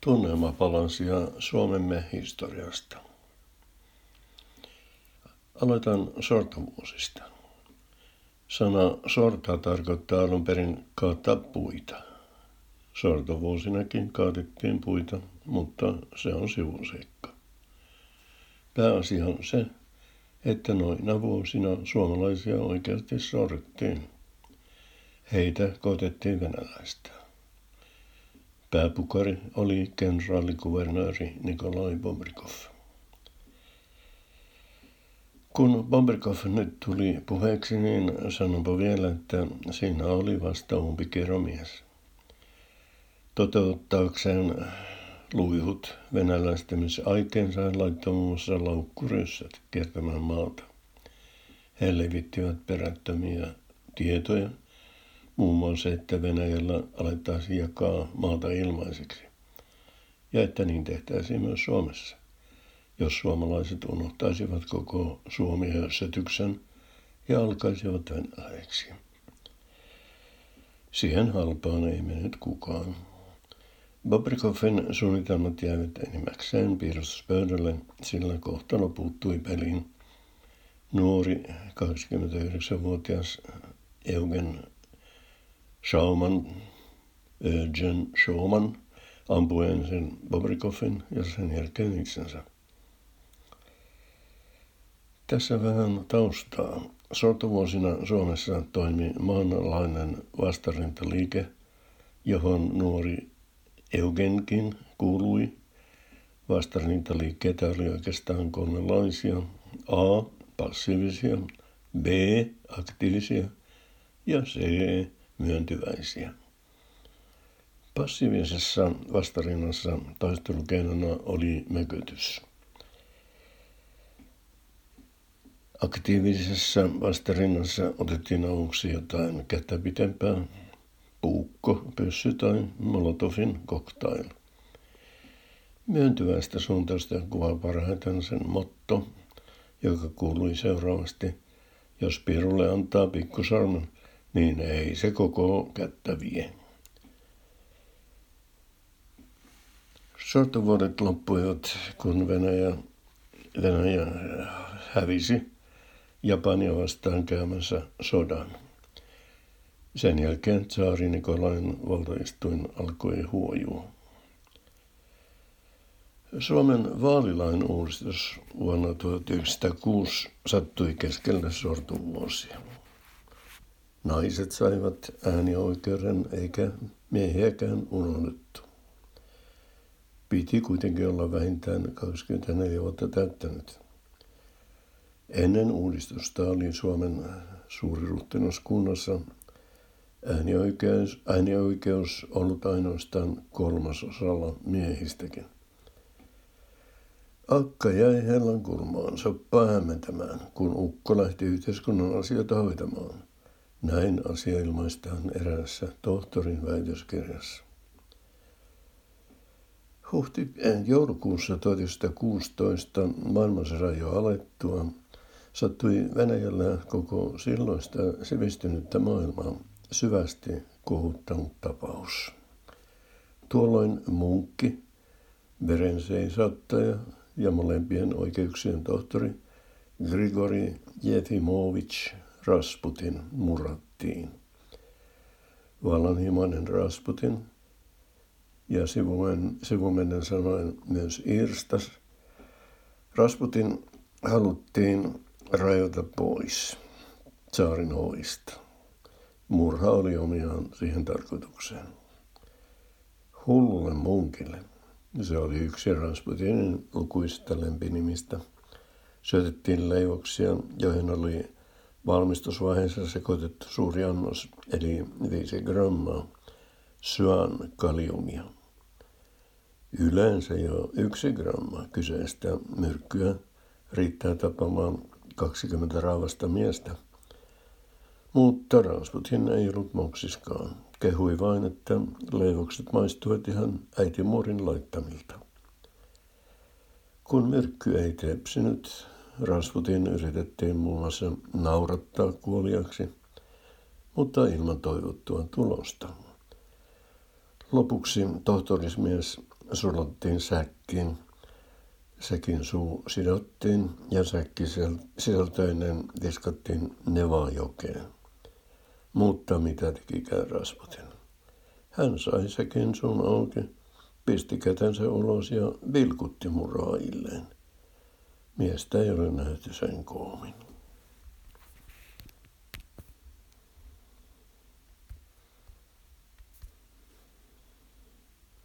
Tunnelmapalansia Suomemme historiasta. Aloitan sortovuosista. Sana sorta tarkoittaa alun perin kaataa puita. Sortovuosinakin kaatettiin puita, mutta se on sivuseikka. Pääasia on se, että noina vuosina suomalaisia oikeasti sorrettiin. Heitä koetettiin venäläistä. Pääpukari oli kenraalikuvernööri Nikolai Bobrikov. Kun Bobrikov nyt tuli puheeksi, niin sanonpa vielä, että siinä oli vasta umpikeromies. Toteuttaakseen luihut venäläistämisaikeensa laittoi muun muassa laukkuryssät kiertämään maata. He levittivät perättömiä tietoja – muun muassa, että Venäjällä alettaisiin jakaa maata ilmaiseksi. Ja että niin tehtäisiin myös Suomessa, jos suomalaiset unohtaisivat koko Suomi-hössätyksen ja alkaisivat venäläiksi. Siihen halpaan ei mennyt kukaan. Bobrikovin suunnitelmat jäivät enimmäkseen piirustuspöydälle, sillä kohtalo puuttui peliin. Nuori 29-vuotias Eugen Schauman, Jen Schauman ampui ensin Bobrikovin ja sen jälkeen itsensä. Tässä vähän taustaa. Sortovuosina Suomessa toimi maanalainen vastarintaliike, johon nuori Eugenkin kuului. Vastarintaliikkeitä oli oikeastaan kolmenlaisia. A. Passiivisia. B. Aktiivisia. Ja C myöntyväisiä. Passiivisessa vastarinnassa taistelukeinona oli mökötys. Aktiivisessa vastarinnassa otettiin avuksi jotain kättä pitempää, puukko, pössy tai molotovin cocktail. Myöntyväistä suuntausta kuvaa parhaiten sen motto, joka kuului seuraavasti, jos pirulle antaa pikkusarmen, niin ei se koko kättä vie. Sortovuodet loppuivat, kun Venäjä, Venäjä hävisi Japania vastaan käymässä sodan. Sen jälkeen tsaari Nikolain valtaistuin alkoi huojua. Suomen vaalilain uudistus vuonna 1906 sattui keskellä sortuvuosia. Naiset saivat äänioikeuden eikä miehiäkään unohdettu. Piti kuitenkin olla vähintään 24 vuotta täyttänyt. Ennen uudistusta oli Suomen suuriruhtinaskunnassa äänioikeus, äänioikeus ollut ainoastaan kolmasosalla miehistäkin. Akka jäi hellan kulmaan soppaa hämmentämään, kun ukko lähti yhteiskunnan asioita hoitamaan – näin asia ilmaistaan eräässä tohtorin väitöskirjassa. Huhti eh, joulukuussa 1916 maailmansodan jo alettua sattui Venäjällä koko silloista sivistynyttä maailmaa syvästi kohuttanut tapaus. Tuolloin munkki, verenseisattaja ja molempien oikeuksien tohtori Grigori Jefimovich Rasputin murrattiin. Vallanhimoinen Rasputin ja sivumen, sivumennen sanoen myös Irstas. Rasputin haluttiin rajota pois saarin hoista. Murha oli omiaan siihen tarkoitukseen. Hullulle munkille, se oli yksi Rasputinin lukuisista lempinimistä, syötettiin leivoksia, joihin oli Valmistusvaiheessa sekoitettu suuri annos, eli 5 grammaa, syan kaliumia. Yleensä jo yksi gramma kyseistä myrkkyä riittää tapamaan 20 raavasta miestä. Mutta Rasputin ei ollut moksiskaan. Kehui vain, että leivokset maistuivat ihan äitimuorin laittamilta. Kun myrkky ei tepsinyt, Rasputin yritettiin muun muassa naurattaa kuoliaksi, mutta ilman toivottua tulosta. Lopuksi tohtorismies sulottiin säkkiin. Säkin suu sidottiin ja säkki sisältöinen viskattiin Nevajokeen. Mutta mitä tekikään Rasputin? Hän sai säkin suun auki, pisti kätensä ulos ja vilkutti murailleen. Miestä ei ole nähty sen koomin.